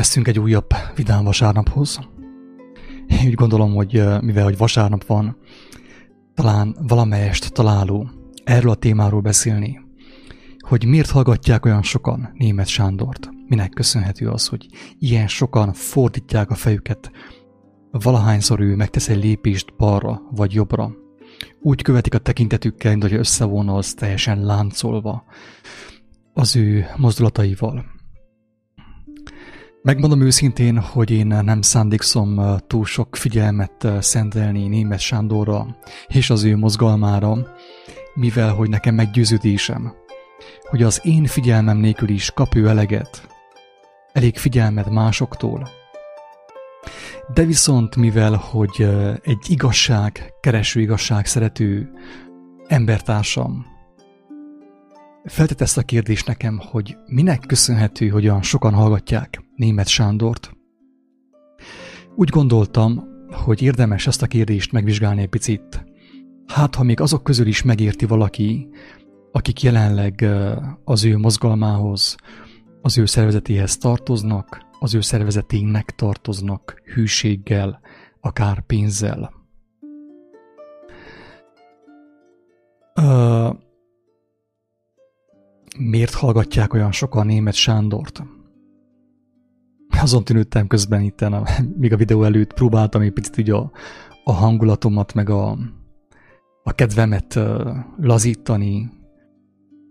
Nos, elérkeztünk egy újabb vidám vasárnaphoz. Én úgy gondolom, hogy mivel hogy vasárnap van, talán valamelyest találó erről a témáról beszélni, hogy miért hallgatják olyan sokan német Sándort, minek köszönhető az, hogy ilyen sokan fordítják a fejüket, valahányszor ő megtesz egy lépést balra vagy jobbra. Úgy követik a tekintetükkel, mint hogy összevonna az teljesen láncolva az ő mozdulataival. Megmondom őszintén, hogy én nem szándékszom túl sok figyelmet szentelni Német Sándorra és az ő mozgalmára, mivel hogy nekem meggyőződésem, hogy az én figyelmem nélkül is kap ő eleget, elég figyelmet másoktól. De viszont mivel, hogy egy igazság, kereső igazság szerető embertársam, feltett ezt a kérdést nekem, hogy minek köszönhető, hogy olyan sokan hallgatják német Sándort. Úgy gondoltam, hogy érdemes ezt a kérdést megvizsgálni egy picit. Hát, ha még azok közül is megérti valaki, akik jelenleg az ő mozgalmához, az ő szervezetéhez tartoznak, az ő szervezetének tartoznak hűséggel, akár pénzzel. Uh, miért hallgatják olyan sokan német Sándort? Azon tűnődtem közben itt, még a videó előtt próbáltam egy picit ugye a, a hangulatomat, meg a, a kedvemet lazítani,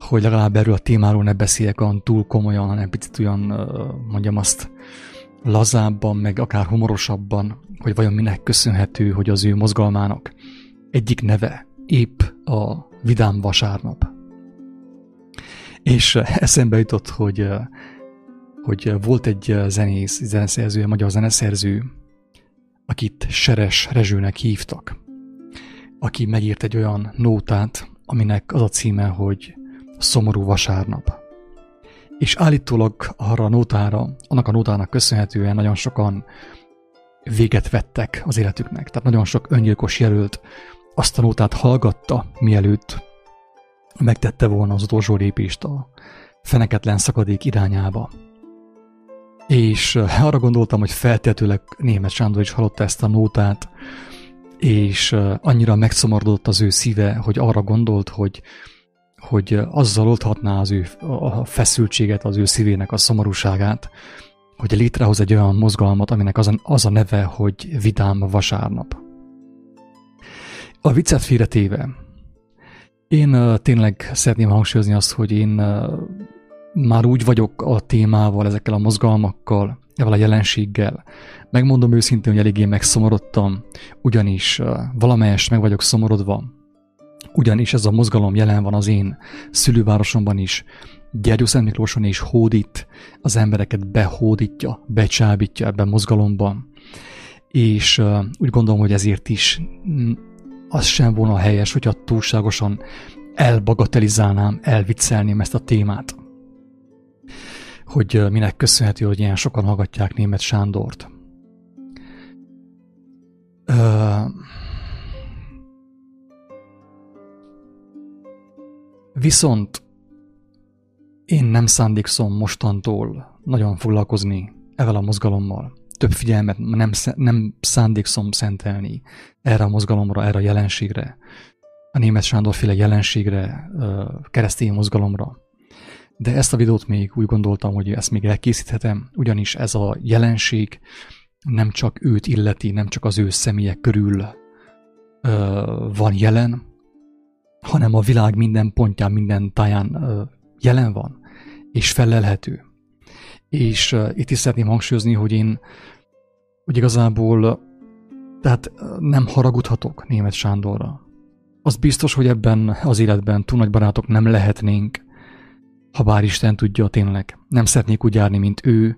hogy legalább erről a témáról ne beszéljek olyan túl komolyan, hanem picit olyan, mondjam azt, lazábban, meg akár humorosabban, hogy vajon minek köszönhető, hogy az ő mozgalmának egyik neve épp a Vidám Vasárnap. És eszembe jutott, hogy, hogy volt egy zenész, zeneszerző, magyar zeneszerző, akit Seres Rezsőnek hívtak, aki megírt egy olyan nótát, aminek az a címe, hogy Szomorú vasárnap. És állítólag arra a nótára, annak a nótának köszönhetően nagyon sokan véget vettek az életüknek. Tehát nagyon sok öngyilkos jelölt azt a nótát hallgatta, mielőtt megtette volna az utolsó lépést a feneketlen szakadék irányába. És arra gondoltam, hogy feltétlenül német Sándor is hallotta ezt a nótát, és annyira megszomorodott az ő szíve, hogy arra gondolt, hogy, hogy azzal oldhatná az ő a feszültséget, az ő szívének a szomorúságát, hogy létrehoz egy olyan mozgalmat, aminek az a, az a neve, hogy Vidám vasárnap. A viccet félretéve, én tényleg szeretném hangsúlyozni azt, hogy én már úgy vagyok a témával, ezekkel a mozgalmakkal, ezzel a jelenséggel. Megmondom őszintén, hogy eléggé megszomorodtam, ugyanis valamelyest meg vagyok szomorodva, ugyanis ez a mozgalom jelen van az én szülővárosomban is, Gyergyó Miklóson is hódít, az embereket behódítja, becsábítja ebben a mozgalomban. És úgy gondolom, hogy ezért is az sem volna helyes, hogyha túlságosan elbagatelizálnám, elviccelném ezt a témát. Hogy minek köszönhető, hogy ilyen sokan hallgatják német Sándort. Viszont én nem szándékszom mostantól nagyon foglalkozni evel a mozgalommal több figyelmet nem, nem szándékszom szentelni erre a mozgalomra, erre a jelenségre, a német Sándor féle jelenségre, keresztény mozgalomra. De ezt a videót még úgy gondoltam, hogy ezt még elkészíthetem, ugyanis ez a jelenség nem csak őt illeti, nem csak az ő személye körül van jelen, hanem a világ minden pontján, minden táján jelen van, és felelhető. És uh, itt is szeretném hangsúlyozni, hogy én hogy igazából tehát nem haragudhatok német Sándorra. Az biztos, hogy ebben az életben túl nagy barátok nem lehetnénk, ha bár Isten tudja tényleg. Nem szeretnék úgy járni, mint ő,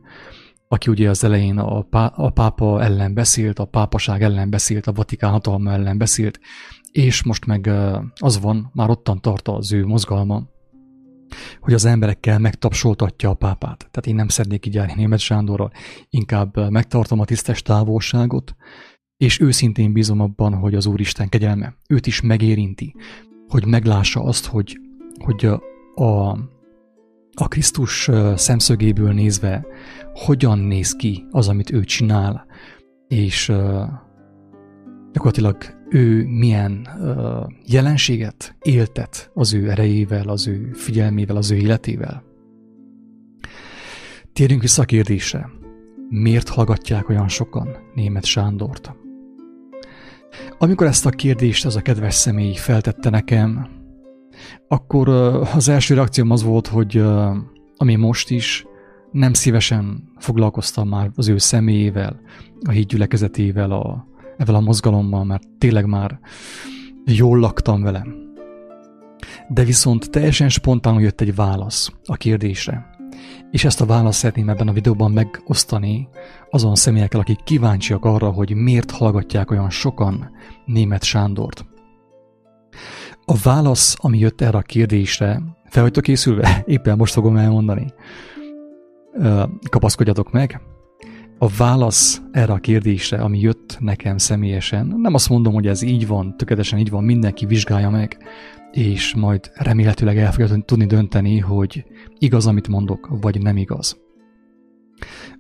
aki ugye az elején a, pá- a pápa ellen beszélt, a pápaság ellen beszélt, a Vatikán hatalma ellen beszélt, és most meg az van, már ottan tart az ő mozgalma, hogy az emberekkel megtapsoltatja a pápát. Tehát én nem szeretnék így járni német Sándorral, inkább megtartom a tisztes távolságot, és őszintén bízom abban, hogy az Úristen kegyelme őt is megérinti, hogy meglássa azt, hogy, hogy a, a Krisztus szemszögéből nézve, hogyan néz ki az, amit ő csinál, és gyakorlatilag ő milyen jelenséget éltet az ő erejével, az ő figyelmével, az ő életével. Térjünk vissza a kérdésre. Miért hallgatják olyan sokan német Sándort? Amikor ezt a kérdést ez a kedves személy feltette nekem, akkor az első reakcióm az volt, hogy ami most is, nem szívesen foglalkoztam már az ő személyével, a híd gyülekezetével, a, ezzel a mozgalommal, mert tényleg már jól laktam velem. De viszont teljesen spontánul jött egy válasz a kérdésre. És ezt a választ szeretném ebben a videóban megosztani azon személyekkel, akik kíváncsiak arra, hogy miért hallgatják olyan sokan német Sándort. A válasz, ami jött erre a kérdésre, fel vagytok készülve? Éppen most fogom elmondani. Kapaszkodjatok meg. A válasz erre a kérdésre, ami jött nekem személyesen, nem azt mondom, hogy ez így van, tökéletesen így van, mindenki vizsgálja meg, és majd remélhetőleg el fogja tudni dönteni, hogy igaz, amit mondok, vagy nem igaz.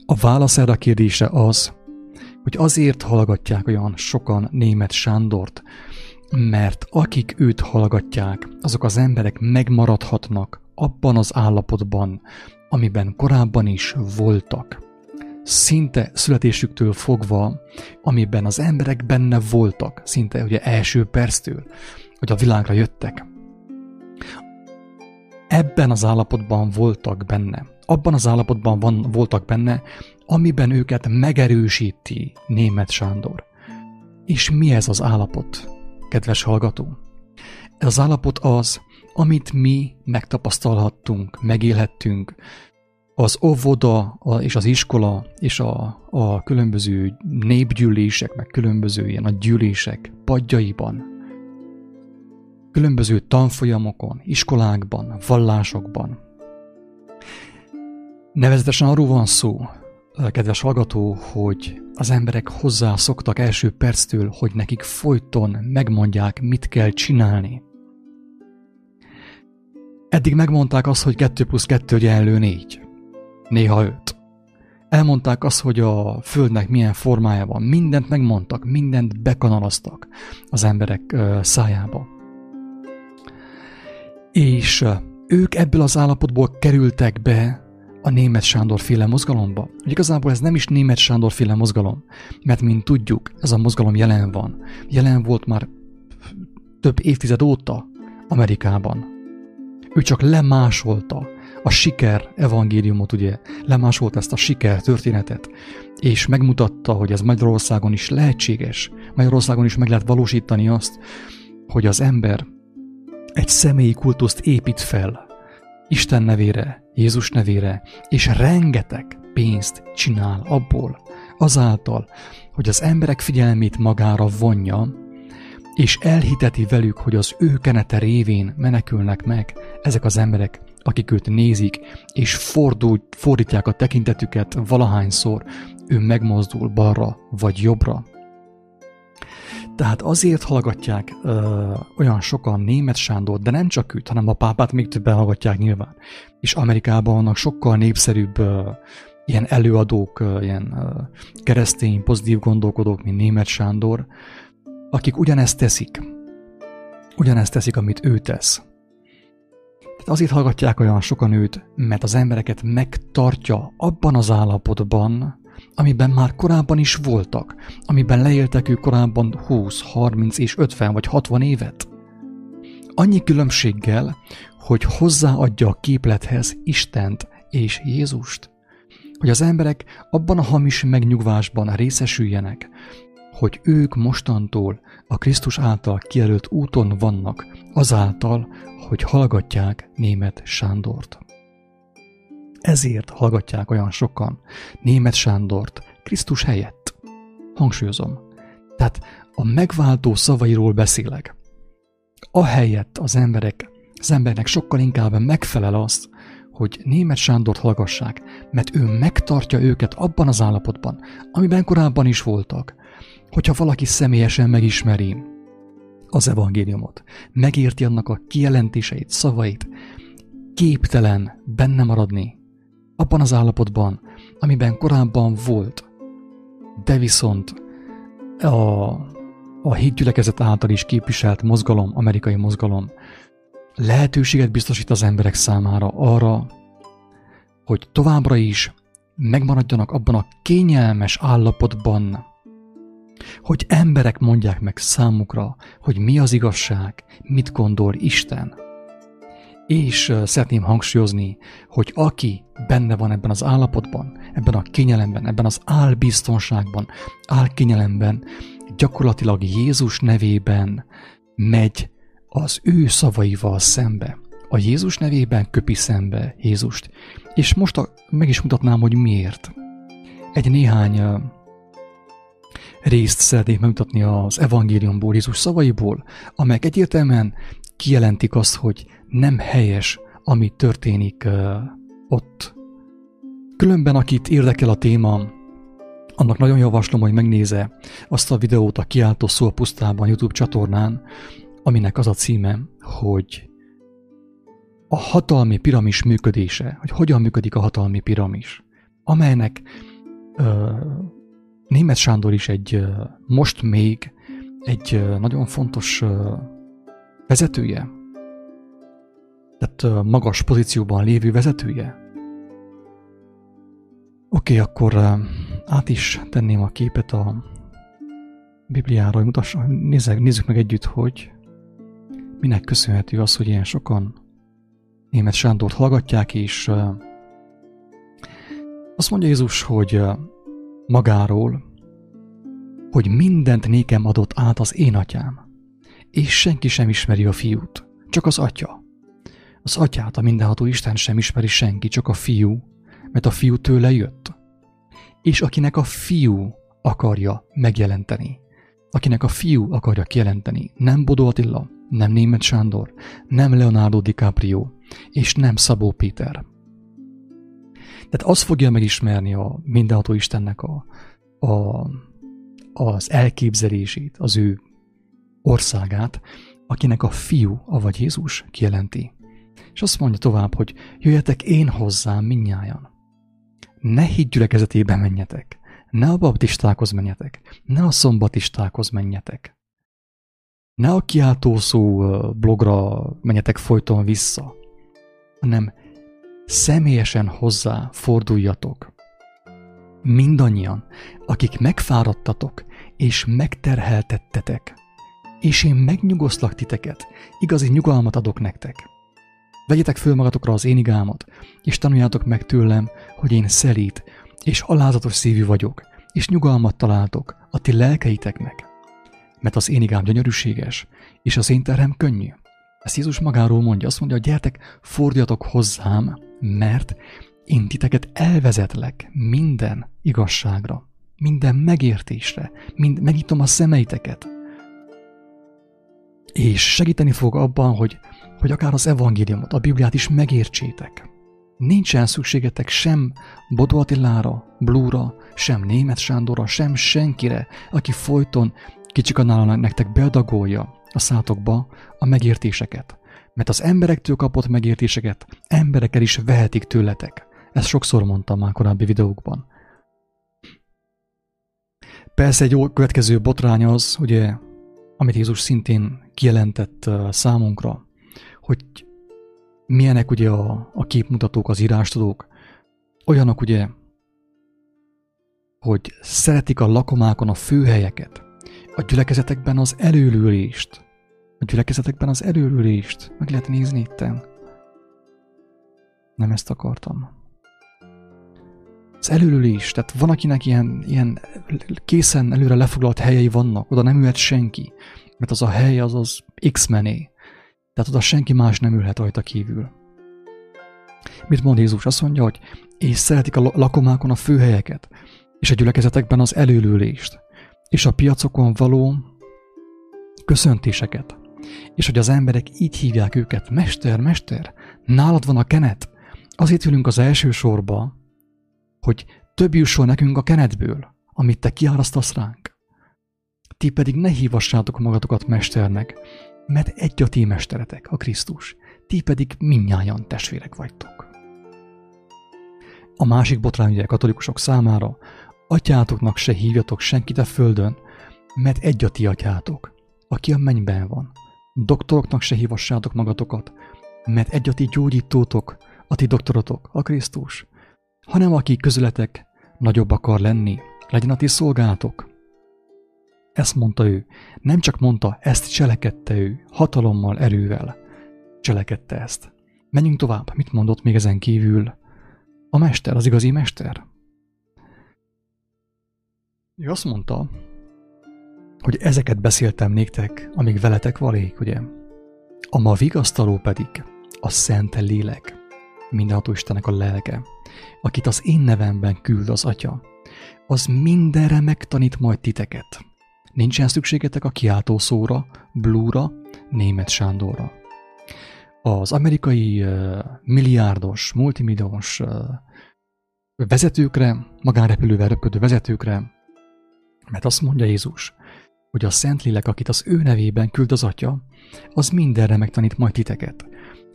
A válasz erre a kérdésre az, hogy azért hallgatják olyan sokan német Sándort, mert akik őt hallgatják, azok az emberek megmaradhatnak abban az állapotban, amiben korábban is voltak. Szinte születésüktől fogva, amiben az emberek benne voltak, szinte ugye első perctől, hogy a világra jöttek. Ebben az állapotban voltak benne. Abban az állapotban van, voltak benne, amiben őket megerősíti német Sándor. És mi ez az állapot, kedves hallgató? Ez az állapot az, amit mi megtapasztalhattunk, megélhettünk, az óvoda és az iskola és a, a különböző népgyűlések, meg különböző ilyen a gyűlések padjaiban, különböző tanfolyamokon, iskolákban, vallásokban. Nevezetesen arról van szó, kedves hallgató, hogy az emberek hozzá szoktak első perctől, hogy nekik folyton megmondják, mit kell csinálni. Eddig megmondták azt, hogy 2 plusz 2 egyenlő 4. Néha 5. Elmondták azt, hogy a Földnek milyen formája van. Mindent megmondtak, mindent bekanalaztak az emberek szájába. És ők ebből az állapotból kerültek be a német Sándor féle mozgalomba. Hogy igazából ez nem is német Sándor féle mozgalom, mert mint tudjuk, ez a mozgalom jelen van. Jelen volt már több évtized óta Amerikában. Ő csak lemásolta a siker evangéliumot, ugye, lemásolta ezt a siker történetet, és megmutatta, hogy ez Magyarországon is lehetséges. Magyarországon is meg lehet valósítani azt, hogy az ember egy személyi kultuszt épít fel, Isten nevére, Jézus nevére, és rengeteg pénzt csinál abból, azáltal, hogy az emberek figyelmét magára vonja, és elhiteti velük, hogy az ő kenete révén menekülnek meg ezek az emberek, akik őt nézik, és fordul, fordítják a tekintetüket valahányszor, ő megmozdul balra vagy jobbra. Tehát azért hallgatják ö, olyan sokan német Sándor, de nem csak őt, hanem a pápát még többen hallgatják nyilván. És Amerikában vannak sokkal népszerűbb ö, ilyen előadók, ö, ilyen ö, keresztény, pozitív gondolkodók, mint német Sándor, akik ugyanezt teszik. Ugyanezt teszik, amit ő tesz. Tehát azért hallgatják olyan sokan őt, mert az embereket megtartja abban az állapotban, amiben már korábban is voltak, amiben leéltek ők korábban 20, 30 és 50 vagy 60 évet. Annyi különbséggel, hogy hozzáadja a képlethez Istent és Jézust. Hogy az emberek abban a hamis megnyugvásban részesüljenek, hogy ők mostantól a Krisztus által kijelölt úton vannak, azáltal, hogy hallgatják német Sándort. Ezért hallgatják olyan sokan német Sándort Krisztus helyett. Hangsúlyozom. Tehát a megváltó szavairól beszélek. Ahelyett az emberek, az embernek sokkal inkább megfelel azt, hogy német Sándort hallgassák, mert ő megtartja őket abban az állapotban, amiben korábban is voltak. Hogyha valaki személyesen megismeri az evangéliumot, megérti annak a kijelentéseit, szavait, képtelen benne maradni abban az állapotban, amiben korábban volt, de viszont a, a hitgyülekezet által is képviselt mozgalom, amerikai mozgalom lehetőséget biztosít az emberek számára arra, hogy továbbra is megmaradjanak abban a kényelmes állapotban, hogy emberek mondják meg számukra, hogy mi az igazság, mit gondol Isten. És szeretném hangsúlyozni, hogy aki benne van ebben az állapotban, ebben a kényelemben, ebben az álbiztonságban, álkényelemben, gyakorlatilag Jézus nevében megy az ő szavaival szembe. A Jézus nevében köpi szembe Jézust. És most a, meg is mutatnám, hogy miért. Egy néhány részt szeretnék megmutatni az evangéliumból, Jézus szavaiból, amelyek egyértelműen kijelentik azt, hogy nem helyes, ami történik uh, ott. Különben, akit érdekel a téma, annak nagyon javaslom, hogy megnéze azt a videót a Kiáltó szó a pusztában YouTube csatornán, aminek az a címe, hogy a hatalmi piramis működése, hogy hogyan működik a hatalmi piramis, amelynek ö, Német Sándor is egy most még egy nagyon fontos vezetője, tehát magas pozícióban lévő vezetője. Oké, okay, akkor át is tenném a képet a Bibliára, hogy mutassa, nézzük, nézzük meg együtt, hogy minek köszönhető az, hogy ilyen sokan német Sándort hallgatják, és azt mondja Jézus, hogy magáról, hogy mindent nékem adott át az én atyám, és senki sem ismeri a fiút, csak az atya. Az atyát, a mindenható Isten sem ismeri senki, csak a fiú, mert a fiú tőle jött. És akinek a fiú akarja megjelenteni, akinek a fiú akarja kijelenteni, nem Bodó Attila, nem Német Sándor, nem Leonardo DiCaprio, és nem Szabó Péter. Tehát az fogja megismerni a mindenható Istennek a, a, az elképzelését, az ő országát, akinek a fiú, avagy Jézus kijelenti. És azt mondja tovább, hogy jöjjetek én hozzám minnyájan. Ne hídgyülekezetében menjetek, ne a baptistákhoz menjetek, ne a szombatistákhoz menjetek. Ne a kiáltószó blogra menjetek folyton vissza, hanem személyesen hozzá forduljatok. Mindannyian, akik megfáradtatok és megterheltettetek, és én megnyugosztlak titeket, igazi nyugalmat adok nektek. Vegyetek föl magatokra az én igámat, és tanuljátok meg tőlem, hogy én szelít és alázatos szívű vagyok, és nyugalmat találtok a ti lelkeiteknek. Mert az én igám gyönyörűséges, és az én terhem könnyű. Ezt Jézus magáról mondja, azt mondja, gyertek, fordjatok hozzám, mert én titeket elvezetlek minden igazságra, minden megértésre, mind megnyitom a szemeiteket. És segíteni fog abban, hogy, hogy akár az evangéliumot, a Bibliát is megértsétek. Nincsen szükségetek sem Bodó Attilára, Blúra, sem Német Sándorra, sem senkire, aki folyton kicsikanálva nektek beadagolja a szátokba a megértéseket. Mert az emberektől kapott megértéseket emberekkel is vehetik tőletek. Ezt sokszor mondtam már korábbi videókban. Persze egy következő botrány az, ugye, amit Jézus szintén kijelentett számunkra, hogy milyenek ugye a, a képmutatók, az írástudók, olyanok ugye, hogy szeretik a lakomákon a főhelyeket, a gyülekezetekben az előlülést, a gyülekezetekben az előlülést, meg lehet nézni itten. Nem ezt akartam. Az előülés, tehát van, akinek ilyen, ilyen készen előre lefoglalt helyei vannak, oda nem ülhet senki, mert az a hely az az X-mené, tehát oda senki más nem ülhet rajta kívül. Mit mond Jézus? Azt mondja, hogy és szeretik a lakomákon a főhelyeket, és a gyülekezetekben az előülést, és a piacokon való köszöntéseket, és hogy az emberek így hívják őket, Mester, Mester, nálad van a kenet, azért ülünk az első sorba, hogy több jusson nekünk a kenetből, amit te kiárasztasz ránk. Ti pedig ne hívassátok magatokat mesternek, mert egy a ti mesteretek, a Krisztus. ti pedig minnyáján testvérek vagytok. A másik botrány ugye katolikusok számára, atyátoknak se hívjatok senkit a földön, mert egy a ti atyátok, aki a mennyben van. Doktoroknak se hívassátok magatokat, mert egy a ti gyógyítótok, a ti doktorotok, a Krisztus, hanem aki közületek nagyobb akar lenni, legyen a ti szolgálatok. Ezt mondta ő. Nem csak mondta, ezt cselekedte ő, hatalommal, erővel. Cselekedte ezt. Menjünk tovább. Mit mondott még ezen kívül? A mester, az igazi mester. Ő azt mondta, hogy ezeket beszéltem néktek, amíg veletek valék, ugye? A ma vigasztaló pedig a Szent Lélek, mindenható Istennek a lelke, akit az én nevemben küld az Atya, az mindenre megtanít majd titeket. Nincsen szükségetek a kiáltó szóra, blúra, német Sándorra. Az amerikai uh, milliárdos, multimilliós uh, vezetőkre, magánrepülővel röpködő vezetőkre, mert azt mondja Jézus, hogy a Szentlélek, akit az ő nevében küld az Atya, az mindenre megtanít majd titeket,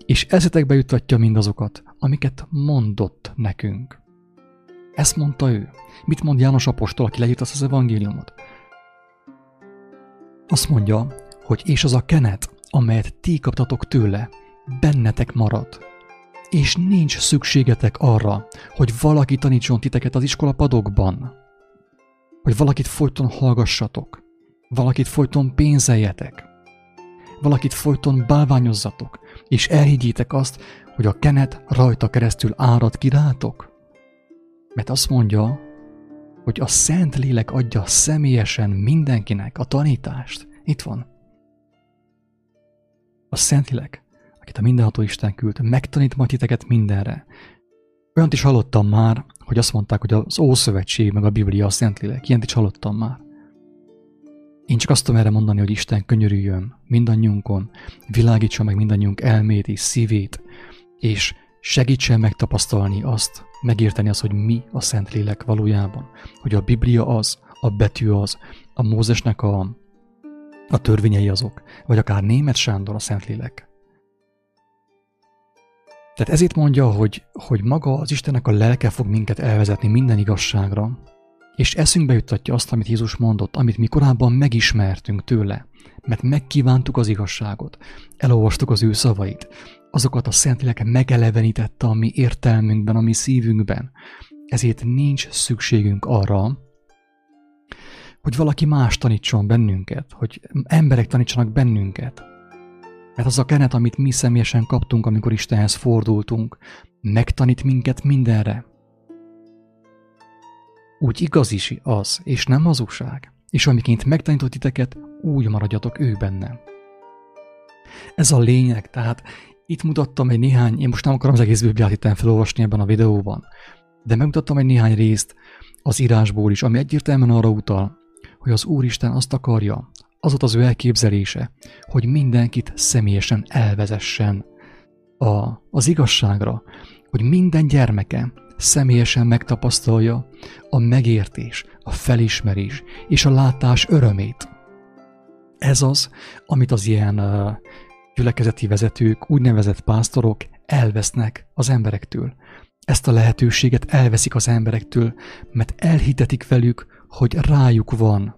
és ezetekbe jutatja mindazokat, amiket mondott nekünk. Ezt mondta ő. Mit mond János Apostol, aki leírta az evangéliumot? Azt mondja, hogy és az a kenet, amelyet ti kaptatok tőle, bennetek marad. És nincs szükségetek arra, hogy valaki tanítson titeket az iskola padokban. Hogy valakit folyton hallgassatok. Valakit folyton pénzeljetek. Valakit folyton bálványozzatok, és elhiggyétek azt, hogy a kenet rajta keresztül árad kirátok. Mert azt mondja, hogy a Szent Lélek adja személyesen mindenkinek a tanítást. Itt van. A Szent Lélek, akit a mindenható Isten küld, megtanít majd titeket mindenre. Olyant is hallottam már, hogy azt mondták, hogy az Ószövetség meg a Biblia a Szent Lélek. Ilyent is hallottam már. Én csak azt tudom erre mondani, hogy Isten könyörüljön mindannyiunkon, világítsa meg mindannyiunk elmét és szívét, és segítsen megtapasztalni azt, megérteni azt, hogy mi a Szentlélek valójában. Hogy a Biblia az, a betű az, a Mózesnek a, a törvényei azok, vagy akár német Sándor a Szentlélek. Tehát ezért mondja, hogy, hogy maga az Istennek a lelke fog minket elvezetni minden igazságra, és eszünkbe juttatja azt, amit Jézus mondott, amit mi korábban megismertünk tőle, mert megkívántuk az igazságot, elolvastuk az ő szavait, azokat a Szentlélek megelevenítette a mi értelmünkben, a mi szívünkben. Ezért nincs szükségünk arra, hogy valaki más tanítson bennünket, hogy emberek tanítsanak bennünket. Mert az a kenet, amit mi személyesen kaptunk, amikor Istenhez fordultunk, megtanít minket mindenre. Úgy igaz is az, és nem hazugság. És amiként megtanított titeket, úgy maradjatok ő benne. Ez a lényeg, tehát itt mutattam egy néhány, én most nem akarom az egész Bibliát itt felolvasni ebben a videóban, de megmutattam egy néhány részt az írásból is, ami egyértelműen arra utal, hogy az Úristen azt akarja, az ott az ő elképzelése, hogy mindenkit személyesen elvezessen a, az igazságra, hogy minden gyermeke személyesen megtapasztalja a megértés, a felismerés és a látás örömét. Ez az, amit az ilyen gyülekezeti vezetők, úgynevezett pásztorok elvesznek az emberektől. Ezt a lehetőséget elveszik az emberektől, mert elhitetik velük, hogy rájuk van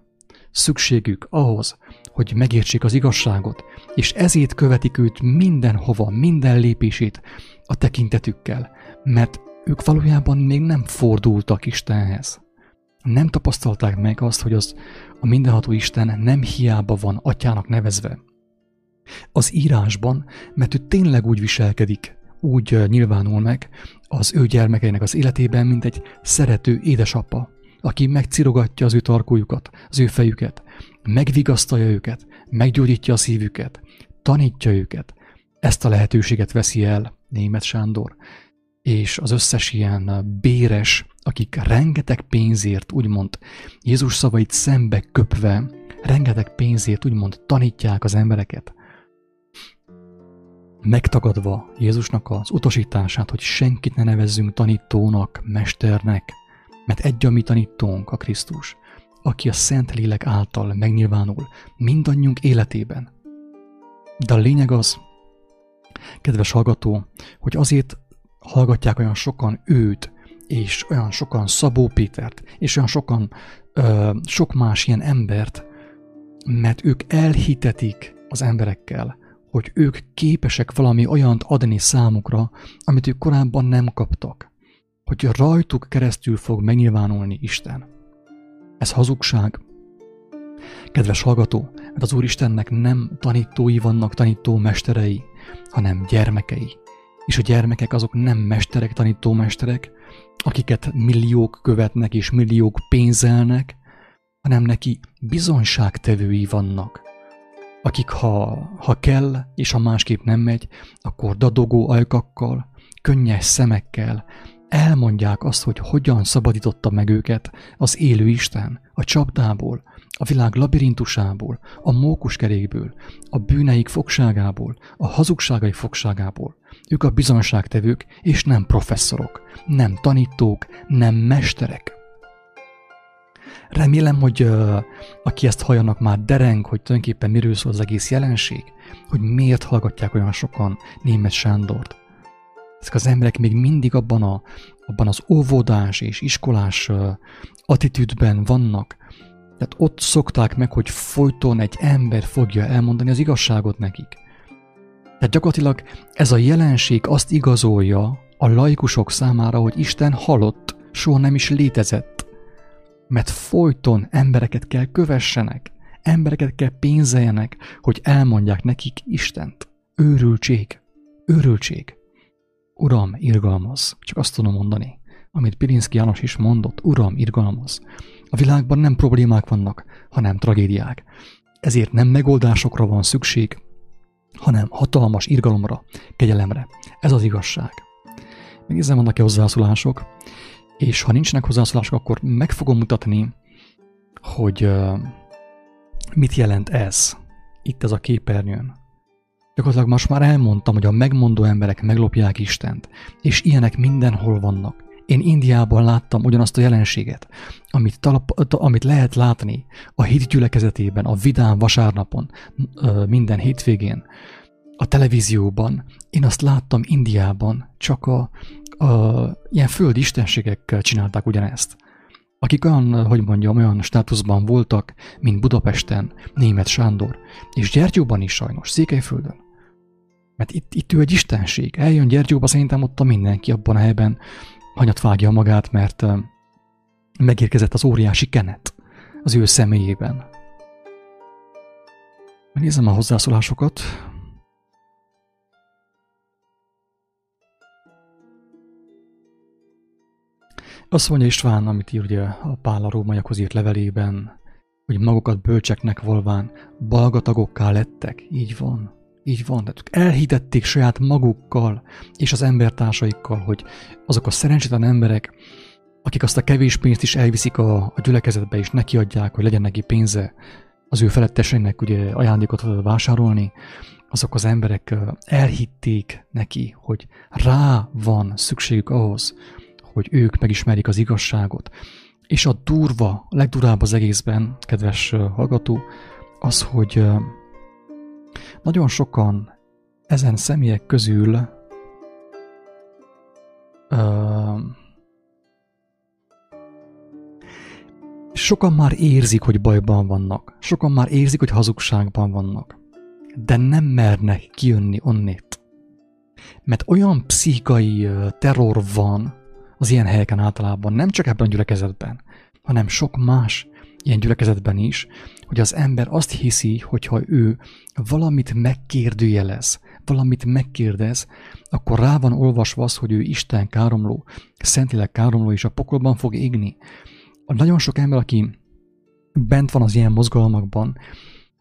szükségük ahhoz, hogy megértsék az igazságot, és ezért követik őt mindenhova, minden lépését a tekintetükkel, mert ők valójában még nem fordultak Istenhez. Nem tapasztalták meg azt, hogy az a mindenható Isten nem hiába van atyának nevezve, az írásban, mert ő tényleg úgy viselkedik, úgy nyilvánul meg az ő gyermekeinek az életében, mint egy szerető édesapa, aki megcirogatja az ő tarkójukat, az ő fejüket, megvigasztalja őket, meggyógyítja a szívüket, tanítja őket. Ezt a lehetőséget veszi el német Sándor, és az összes ilyen béres, akik rengeteg pénzért, úgymond Jézus szavait szembe köpve, rengeteg pénzért úgymond tanítják az embereket, megtagadva Jézusnak az utasítását, hogy senkit ne nevezzünk tanítónak, mesternek, mert egy a mi tanítónk a Krisztus, aki a Szent Lélek által megnyilvánul mindannyiunk életében. De a lényeg az, kedves hallgató, hogy azért hallgatják olyan sokan őt, és olyan sokan Szabó Pétert, és olyan sokan ö, sok más ilyen embert, mert ők elhitetik az emberekkel, hogy ők képesek valami olyant adni számukra, amit ők korábban nem kaptak. Hogy rajtuk keresztül fog megnyilvánulni Isten. Ez hazugság. Kedves hallgató, mert az Úristennek nem tanítói vannak, tanító mesterei, hanem gyermekei. És a gyermekek azok nem mesterek, tanító mesterek, akiket milliók követnek és milliók pénzelnek, hanem neki bizonyságtevői vannak, akik ha, ha kell, és ha másképp nem megy, akkor dadogó ajkakkal, könnyes szemekkel elmondják azt, hogy hogyan szabadította meg őket az élő Isten a csapdából, a világ labirintusából, a mókuskerékből, a bűneik fogságából, a hazugságai fogságából. Ők a bizonságtevők, és nem professzorok, nem tanítók, nem mesterek. Remélem, hogy uh, aki ezt halljanak már dereng, hogy tulajdonképpen miről szól az egész jelenség, hogy miért hallgatják olyan sokan német Sándort. Ezek az emberek még mindig abban, a, abban az óvodás és iskolás uh, attitűdben vannak, tehát ott szokták meg, hogy folyton egy ember fogja elmondani az igazságot nekik. Tehát gyakorlatilag ez a jelenség azt igazolja a laikusok számára, hogy Isten halott, soha nem is létezett. Mert folyton embereket kell kövessenek, embereket kell pénzeljenek, hogy elmondják nekik Istent. Őrültség, őrültség. Uram, irgalmaz, csak azt tudom mondani, amit Pirinszki János is mondott, Uram, irgalmaz. A világban nem problémák vannak, hanem tragédiák. Ezért nem megoldásokra van szükség, hanem hatalmas irgalomra, kegyelemre. Ez az igazság. Megnézem, vannak-e hozzászólások, és ha nincsenek hozzászólások, akkor meg fogom mutatni, hogy mit jelent ez itt ez a képernyőn. Gyakorlatilag most már elmondtam, hogy a megmondó emberek meglopják Istent, és ilyenek mindenhol vannak. Én Indiában láttam ugyanazt a jelenséget, amit, talap, amit lehet látni a hit gyülekezetében, a vidám vasárnapon, minden hétvégén, a televízióban. Én azt láttam Indiában, csak a, a ilyen földi istenségekkel csinálták ugyanezt akik olyan, hogy mondjam, olyan státuszban voltak, mint Budapesten, német Sándor, és Gyergyóban is sajnos, Székelyföldön. Mert itt, itt ő egy istenség. Eljön Gyergyóba, szerintem ott a mindenki abban a helyben hanyat vágja magát, mert megérkezett az óriási kenet az ő személyében. Nézem a hozzászólásokat. Azt mondja István, amit ír ugye a Pál a rómaiakhoz írt levelében, hogy magukat bölcseknek volván balgatagokká lettek. Így van. Így van, tehát elhitették saját magukkal és az embertársaikkal, hogy azok a szerencsétlen emberek, akik azt a kevés pénzt is elviszik a, a gyülekezetbe és nekiadják, hogy legyen neki pénze az ő feletteseinek ugye ajándékot vásárolni, azok az emberek elhitték neki, hogy rá van szükségük ahhoz, hogy ők megismerik az igazságot. És a durva, a legdurább az egészben, kedves hallgató, az, hogy nagyon sokan ezen személyek közül uh, sokan már érzik, hogy bajban vannak. Sokan már érzik, hogy hazugságban vannak. De nem mernek kijönni onnét. Mert olyan pszichikai terror van az ilyen helyeken általában, nem csak ebben a gyülekezetben, hanem sok más ilyen gyülekezetben is, hogy az ember azt hiszi, hogyha ő valamit megkérdőjelez, valamit megkérdez, akkor rá van olvasva az, hogy ő Isten káromló, Szentileg káromló, és a pokolban fog égni. Nagyon sok ember, aki bent van az ilyen mozgalmakban,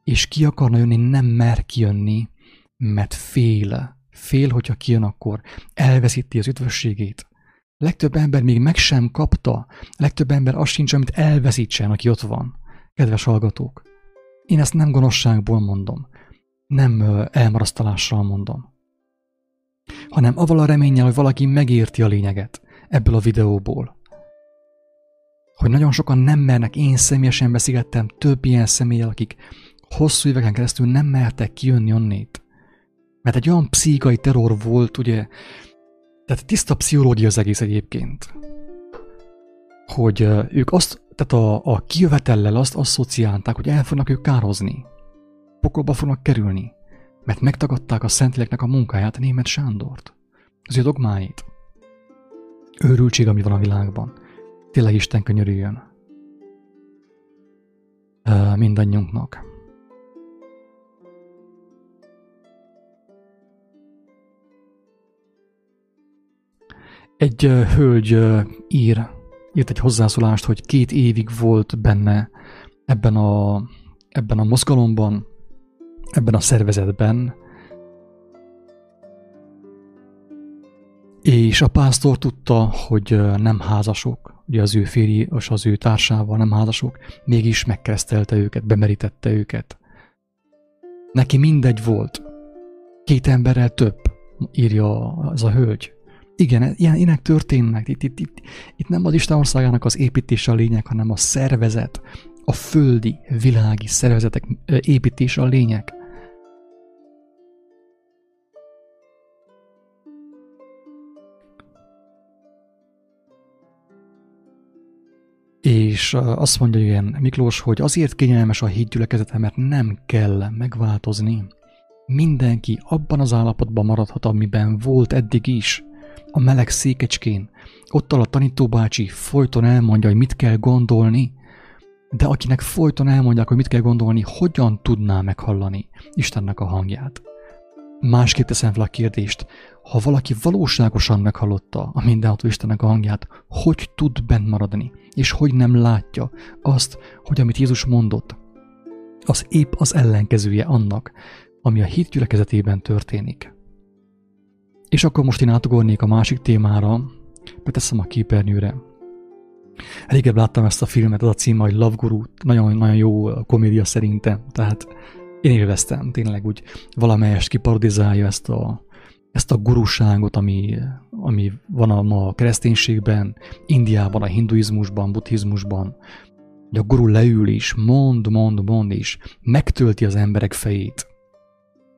és ki akarna jönni, nem mer kijönni, mert fél. Fél, hogyha kijön, akkor elveszíti az üdvösségét. Legtöbb ember még meg sem kapta, legtöbb ember azt sincs, amit elveszítsen, aki ott van. Kedves hallgatók, én ezt nem gonoszságból mondom, nem elmarasztalással mondom, hanem avval a reménnyel, hogy valaki megérti a lényeget ebből a videóból. Hogy nagyon sokan nem mernek, én személyesen beszélgettem több ilyen személyel, akik hosszú éveken keresztül nem mertek kijönni onnét. Mert egy olyan pszichai terror volt, ugye, tehát tiszta pszichológia az egész egyébként, hogy ők azt, tehát a, a kijövetellel azt asszociálták, hogy el fognak ők kározni. Pokolba fognak kerülni, mert megtagadták a Szentléleknek a munkáját, német Sándort, az ő dogmáit. Őrültség, ami van a világban. Tényleg Isten könyörüljön. Mindannyiunknak. Egy hölgy ír, írt egy hozzászólást, hogy két évig volt benne ebben a, ebben a mozgalomban, ebben a szervezetben, és a pásztor tudta, hogy nem házasok, ugye az ő férji és az ő társával nem házasok, mégis megkeresztelte őket, bemerítette őket. Neki mindegy volt. Két emberrel több, írja az a hölgy. Igen, ilyen, ilyenek történnek. Itt, itt, itt, itt nem az Isten országának az építése a lényeg, hanem a szervezet, a földi, világi szervezetek építése a lényeg. És azt mondja ilyen Miklós, hogy azért kényelmes a hídgyülekezete, mert nem kell megváltozni. Mindenki abban az állapotban maradhat, amiben volt eddig is a meleg székecskén. Ott a tanítóbácsi folyton elmondja, hogy mit kell gondolni, de akinek folyton elmondják, hogy mit kell gondolni, hogyan tudná meghallani Istennek a hangját. Másképp teszem fel a kérdést, ha valaki valóságosan meghallotta a mindenható Istennek a hangját, hogy tud bent maradni, és hogy nem látja azt, hogy amit Jézus mondott, az épp az ellenkezője annak, ami a hit gyülekezetében történik. És akkor most én átugornék a másik témára, beteszem a képernyőre. Elégebb láttam ezt a filmet, az a cím, hogy Love Guru, nagyon, nagyon jó komédia szerintem, tehát én élveztem, tényleg úgy valamelyest kiparodizálja ezt a, ezt a guruságot, ami, ami van a ma a kereszténységben, Indiában, a hinduizmusban, buddhizmusban, hogy a guru leül is, mond, mond, mond, és megtölti az emberek fejét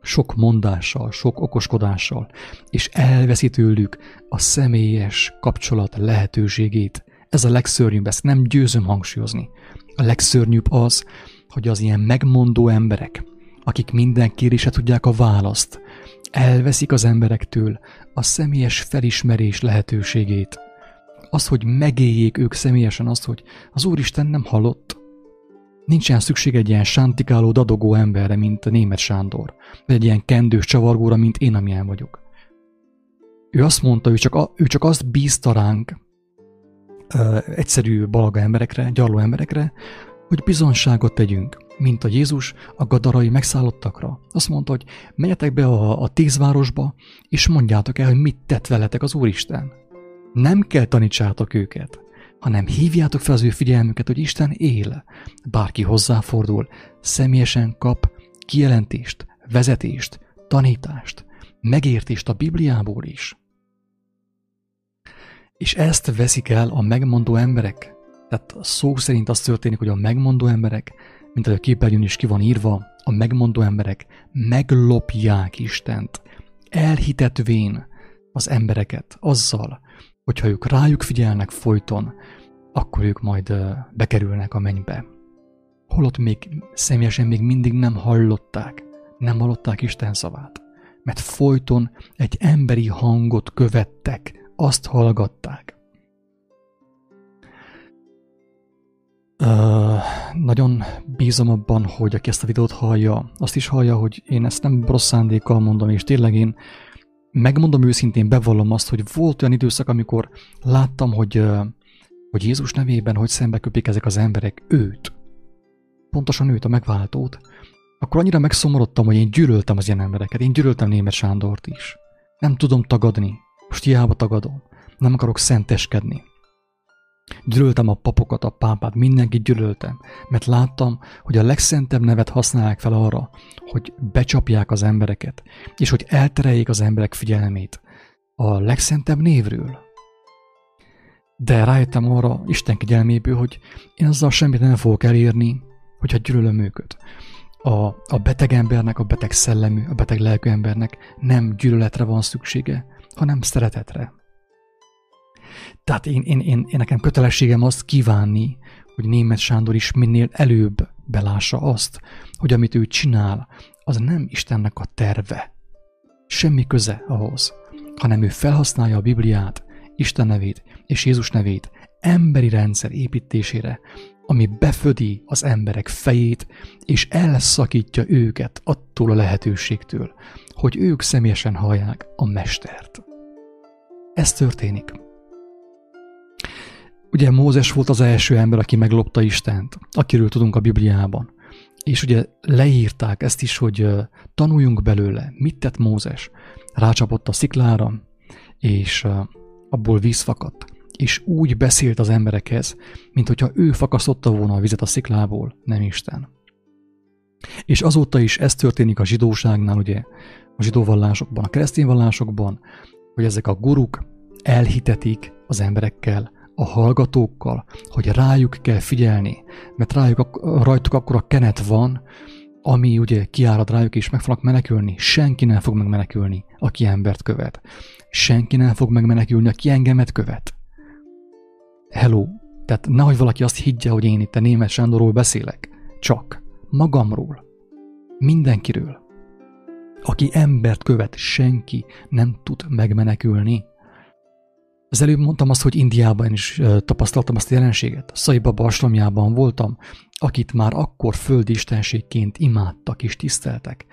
sok mondással, sok okoskodással, és elveszi tőlük a személyes kapcsolat lehetőségét. Ez a legszörnyűbb, ezt nem győzöm hangsúlyozni. A legszörnyűbb az, hogy az ilyen megmondó emberek, akik minden kérése tudják a választ, elveszik az emberektől a személyes felismerés lehetőségét. Az, hogy megéljék ők személyesen azt, hogy az Úristen nem hallott, Nincsen szükség egy ilyen sántikáló, dadogó emberre, mint a német Sándor, vagy egy ilyen kendős csavargóra, mint én, amilyen vagyok. Ő azt mondta, ő csak, a, ő csak azt bízta ránk, ö, egyszerű balaga emberekre, gyarló emberekre, hogy bizonságot tegyünk, mint a Jézus a gadarai megszállottakra. Azt mondta, hogy menjetek be a, a tíz városba, és mondjátok el, hogy mit tett veletek az Úristen. Nem kell tanítsátok őket hanem hívjátok fel az ő figyelmüket, hogy Isten él. Bárki hozzáfordul, személyesen kap kijelentést, vezetést, tanítást, megértést a Bibliából is. És ezt veszik el a megmondó emberek. Tehát szó szerint az történik, hogy a megmondó emberek, mint ahogy a képernyőn is ki van írva, a megmondó emberek meglopják Istent, elhitetvén az embereket azzal, hogyha ők rájuk figyelnek folyton, akkor ők majd bekerülnek a mennybe. Holott még személyesen még mindig nem hallották, nem hallották Isten szavát, mert folyton egy emberi hangot követtek, azt hallgatták. Uh, nagyon bízom abban, hogy aki ezt a videót hallja, azt is hallja, hogy én ezt nem rossz szándékkal mondom, és tényleg én megmondom őszintén, bevallom azt, hogy volt olyan időszak, amikor láttam, hogy, hogy Jézus nevében, hogy szembe köpik ezek az emberek őt, pontosan őt, a megváltót, akkor annyira megszomorodtam, hogy én gyűlöltem az ilyen embereket. Én gyűlöltem Német Sándort is. Nem tudom tagadni. Most hiába tagadom. Nem akarok szenteskedni. Gyűlöltem a papokat, a pápát, mindenkit gyűlöltem, mert láttam, hogy a legszentebb nevet használják fel arra, hogy becsapják az embereket, és hogy eltereljék az emberek figyelmét a legszentebb névről. De rájöttem arra Isten kegyelméből, hogy én azzal semmit nem fogok elérni, hogyha gyűlölöm őket. A, a beteg embernek, a beteg szellemű, a beteg lelkű embernek nem gyűlöletre van szüksége, hanem szeretetre. Tehát én, én, én, én nekem kötelességem azt kívánni, hogy német Sándor is minél előbb belássa azt, hogy amit ő csinál, az nem Istennek a terve. Semmi köze ahhoz, hanem ő felhasználja a Bibliát, Isten nevét és Jézus nevét emberi rendszer építésére, ami befödi az emberek fejét, és elszakítja őket attól a lehetőségtől, hogy ők személyesen hallják a Mestert. Ez történik. Ugye Mózes volt az első ember, aki meglopta Istent, akiről tudunk a Bibliában. És ugye leírták ezt is, hogy tanuljunk belőle, mit tett Mózes. Rácsapott a sziklára, és abból víz fakadt. És úgy beszélt az emberekhez, mint hogyha ő fakasztotta volna a vizet a sziklából, nem Isten. És azóta is ez történik a zsidóságnál, ugye, a zsidó vallásokban, a keresztény vallásokban, hogy ezek a guruk elhitetik az emberekkel, a hallgatókkal, hogy rájuk kell figyelni, mert rájuk, rajtuk akkor a kenet van, ami ugye kiárad rájuk és meg fognak menekülni. Senki nem fog megmenekülni, aki embert követ. Senki nem fog megmenekülni, aki engemet követ. Hello, tehát nehogy valaki azt higgye, hogy én itt a német Sándorról beszélek. Csak magamról. Mindenkiről. Aki embert követ, senki nem tud megmenekülni. Az előbb mondtam azt, hogy Indiában is tapasztaltam azt a jelenséget. Szaiba Barslamjában voltam, akit már akkor földi istenségként imádtak és tiszteltek.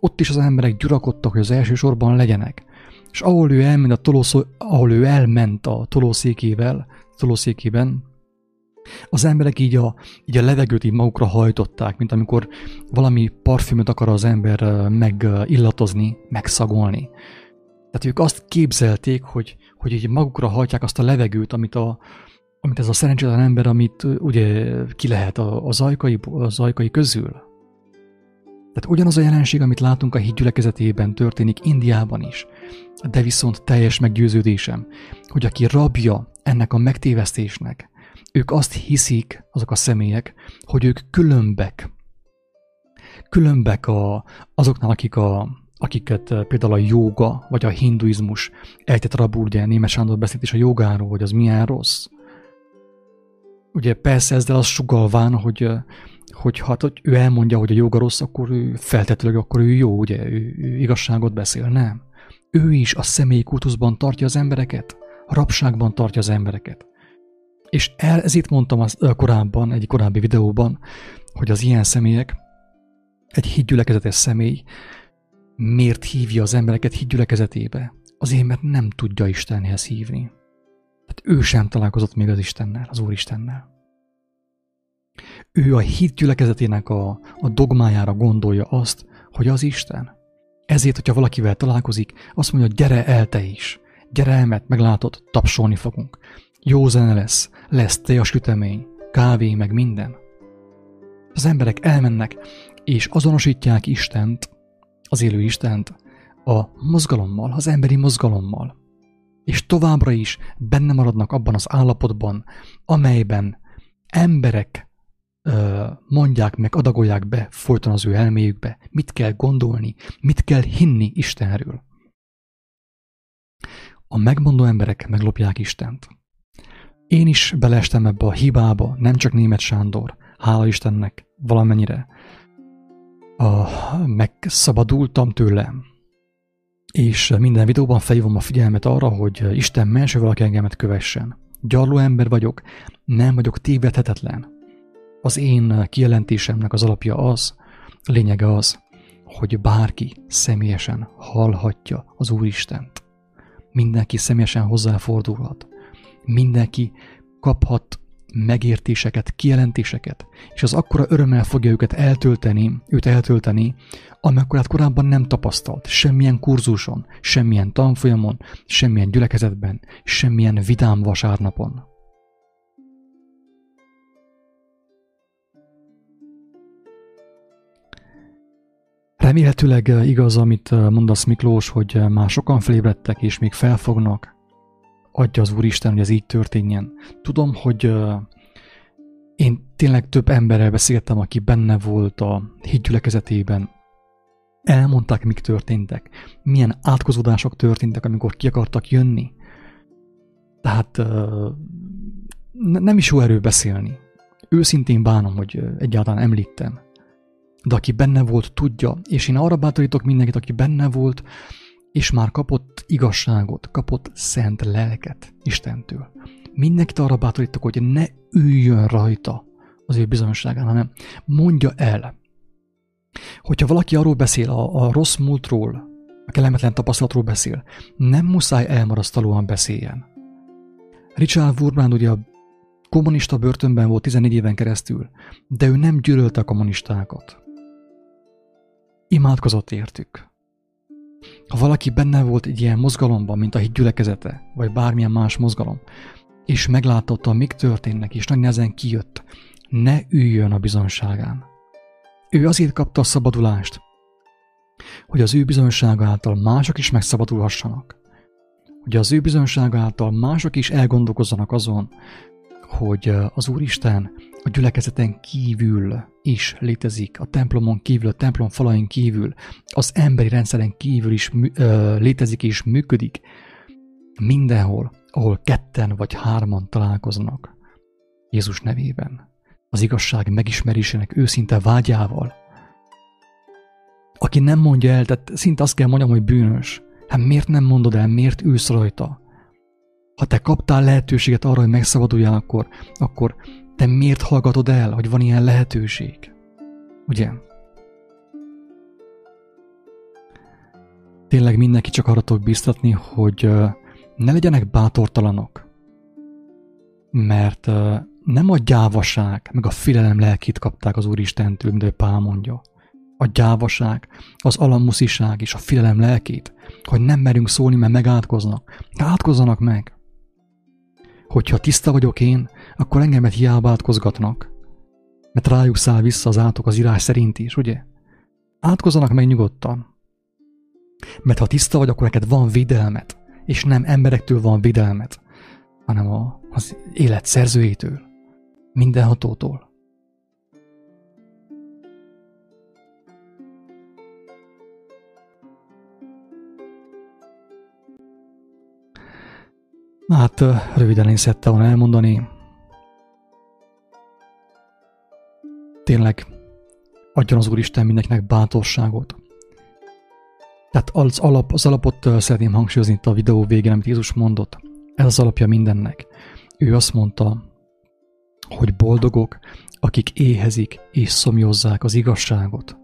Ott is az emberek gyurakodtak, hogy az első sorban legyenek. És ahol ő elment a, tolószó, ahol ő elment a tolószékével, tolószékében, az emberek így a, így a levegőt így magukra hajtották, mint amikor valami parfümöt akar az ember megillatozni, megszagolni. Tehát ők azt képzelték, hogy, hogy így magukra hajtják azt a levegőt, amit, a, amit ez a szerencsétlen ember, amit ugye ki lehet a, a, zajkai, a zajkai közül. Tehát ugyanaz a jelenség, amit látunk a hídgyülekezetében, történik Indiában is. De viszont teljes meggyőződésem, hogy aki rabja ennek a megtévesztésnek, ők azt hiszik, azok a személyek, hogy ők különbek. Különbek a, azoknál, akik a, akiket eh, például a jóga vagy a hinduizmus ejtett rabul, ugye Némes Sándor beszélt is a jogáról, hogy az milyen rossz. Ugye persze ezzel az sugalván, hogy, eh, hogy hát, hogy ő elmondja, hogy a joga rossz, akkor ő feltetőleg akkor ő jó, ugye, ő, ő igazságot beszél, nem. Ő is a személyi kultuszban tartja az embereket, a rabságban tartja az embereket. És el, ez itt mondtam az, eh, korábban, egy korábbi videóban, hogy az ilyen személyek, egy hídgyülekezetes személy miért hívja az embereket hídgyülekezetébe? Azért, mert nem tudja Istenhez hívni. Tehát ő sem találkozott még az Istennel, az Úristennel. Ő a hídgyülekezetének a, a dogmájára gondolja azt, hogy az Isten. Ezért, hogyha valakivel találkozik, azt mondja, gyere el te is. Gyere el, mert meglátod, tapsolni fogunk. Jó zene lesz, lesz te a sütemény, kávé, meg minden. Az emberek elmennek, és azonosítják Istent az élő Istent a mozgalommal, az emberi mozgalommal. És továbbra is benne maradnak abban az állapotban, amelyben emberek ö, mondják meg, adagolják be folyton az ő elméjükbe, mit kell gondolni, mit kell hinni Istenről. A megmondó emberek meglopják Istent. Én is beleestem ebbe a hibába, nem csak német Sándor, hála Istennek, valamennyire a, megszabadultam tőle, és minden videóban felhívom a figyelmet arra, hogy Isten menső valaki engemet kövessen. Gyarló ember vagyok, nem vagyok tévedhetetlen. Az én kijelentésemnek az alapja az, a lényege az, hogy bárki személyesen hallhatja az Úristent. Mindenki személyesen hozzáfordulhat. Mindenki kaphat megértéseket, kijelentéseket, és az akkora örömmel fogja őket eltölteni, őt eltölteni, amekkorát korábban nem tapasztalt, semmilyen kurzuson, semmilyen tanfolyamon, semmilyen gyülekezetben, semmilyen vidám vasárnapon. Remélhetőleg igaz, amit mondasz Miklós, hogy már sokan felébredtek és még felfognak, adja az Úristen, hogy ez így történjen. Tudom, hogy Én tényleg több emberrel beszéltem, aki benne volt a hídgyülekezetében. Elmondták, mik történtek, milyen átkozódások történtek, amikor ki akartak jönni. Tehát nem is jó erő beszélni. Őszintén bánom, hogy egyáltalán említem. De aki benne volt, tudja, és én arra bátorítok mindenkit, aki benne volt, és már kapott igazságot, kapott szent lelket Istentől. Mindenkit arra bátorítok, hogy ne üljön rajta az ő bizonyosságán, hanem mondja el. Hogyha valaki arról beszél, a, a rossz múltról, a kellemetlen tapasztalatról beszél, nem muszáj elmarasztalóan beszéljen. Richard Wurbrand ugye a kommunista börtönben volt 14 éven keresztül, de ő nem gyűlölte a kommunistákat. Imádkozott értük. Ha valaki benne volt egy ilyen mozgalomban, mint a hit gyülekezete, vagy bármilyen más mozgalom, és meglátotta, mik történnek, és nagy nehezen kijött, ne üljön a bizonságán. Ő azért kapta a szabadulást, hogy az ő bizonsága által mások is megszabadulhassanak. Hogy az ő bizonsága által mások is elgondolkozzanak azon, hogy az Úristen a gyülekezeten kívül is létezik, a templomon kívül, a templom falain kívül, az emberi rendszeren kívül is ö, létezik és működik. Mindenhol, ahol ketten vagy hárman találkoznak Jézus nevében, az igazság megismerésének őszinte vágyával. Aki nem mondja el, tehát szinte azt kell mondjam, hogy bűnös. Hát miért nem mondod el, miért ülsz rajta? Ha te kaptál lehetőséget arra, hogy megszabaduljál, akkor, akkor te miért hallgatod el, hogy van ilyen lehetőség? Ugye? Tényleg mindenki csak arra tudok biztatni, hogy ne legyenek bátortalanok, mert nem a gyávaság, meg a félelem lelkét kapták az Úristentől, mint Pál mondja. A gyávaság, az alamusziság és a félelem lelkét, hogy nem merünk szólni, mert megátkoznak. Átkozzanak meg! Hogyha tiszta vagyok én, akkor engemet hiába átkozgatnak. Mert rájuk száll vissza az átok az írás szerint is, ugye? Átkozzanak meg nyugodtan. Mert ha tiszta vagy, akkor neked van védelmet, és nem emberektől van védelmet, hanem a, az élet szerzőjétől, mindenhatótól. Hát röviden én szerettem volna elmondani. Tényleg adjon az Úristen mindenkinek bátorságot. Tehát az, alap, az alapot szeretném hangsúlyozni itt a videó végén, amit Jézus mondott. Ez az alapja mindennek. Ő azt mondta, hogy boldogok, akik éhezik és szomjozzák az igazságot.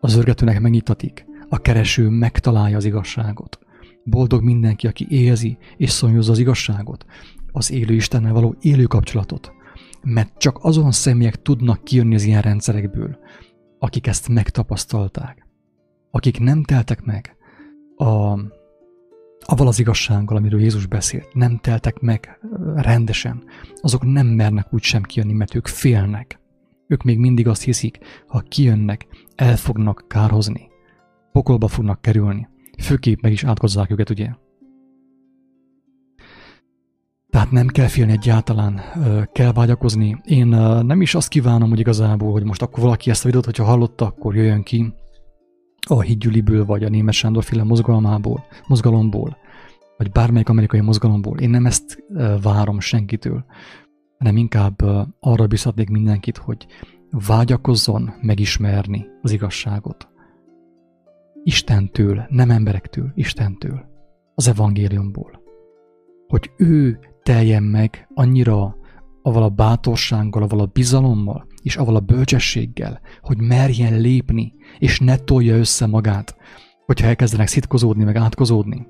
Az örgetőnek megnyitatik, a kereső megtalálja az igazságot. Boldog mindenki, aki éhezi és szomjozza az igazságot, az élő Istennel való élő kapcsolatot. Mert csak azon személyek tudnak kijönni az ilyen rendszerekből, akik ezt megtapasztalták. Akik nem teltek meg a, avval az igazsággal, amiről Jézus beszélt, nem teltek meg rendesen, azok nem mernek úgy sem kijönni, mert ők félnek. Ők még mindig azt hiszik, ha kijönnek, el fognak kárhozni, pokolba fognak kerülni, főképp meg is átkozzák őket, ugye? Tehát nem kell félni egyáltalán, kell vágyakozni. Én nem is azt kívánom, hogy igazából, hogy most akkor valaki ezt a videót, hogyha hallotta, akkor jöjjön ki a hídgyüliből, vagy a német Sándor féle mozgalmából, mozgalomból, vagy bármelyik amerikai mozgalomból. Én nem ezt várom senkitől, hanem inkább arra biztatnék mindenkit, hogy vágyakozzon megismerni az igazságot. Istentől, nem emberektől, Istentől, az evangéliumból. Hogy ő teljen meg annyira avval a bátorsággal, avval a bizalommal, és avval a bölcsességgel, hogy merjen lépni, és ne tolja össze magát, hogyha elkezdenek szitkozódni, meg átkozódni,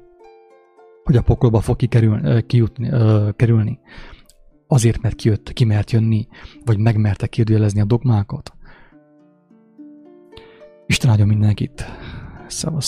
hogy a pokolba fog kikerül, kijutni, ö, kerülni, azért, mert kijött, ki mert jönni, vagy megmerte kérdőjelezni a dogmákat. Isten áldjon mindenkit! so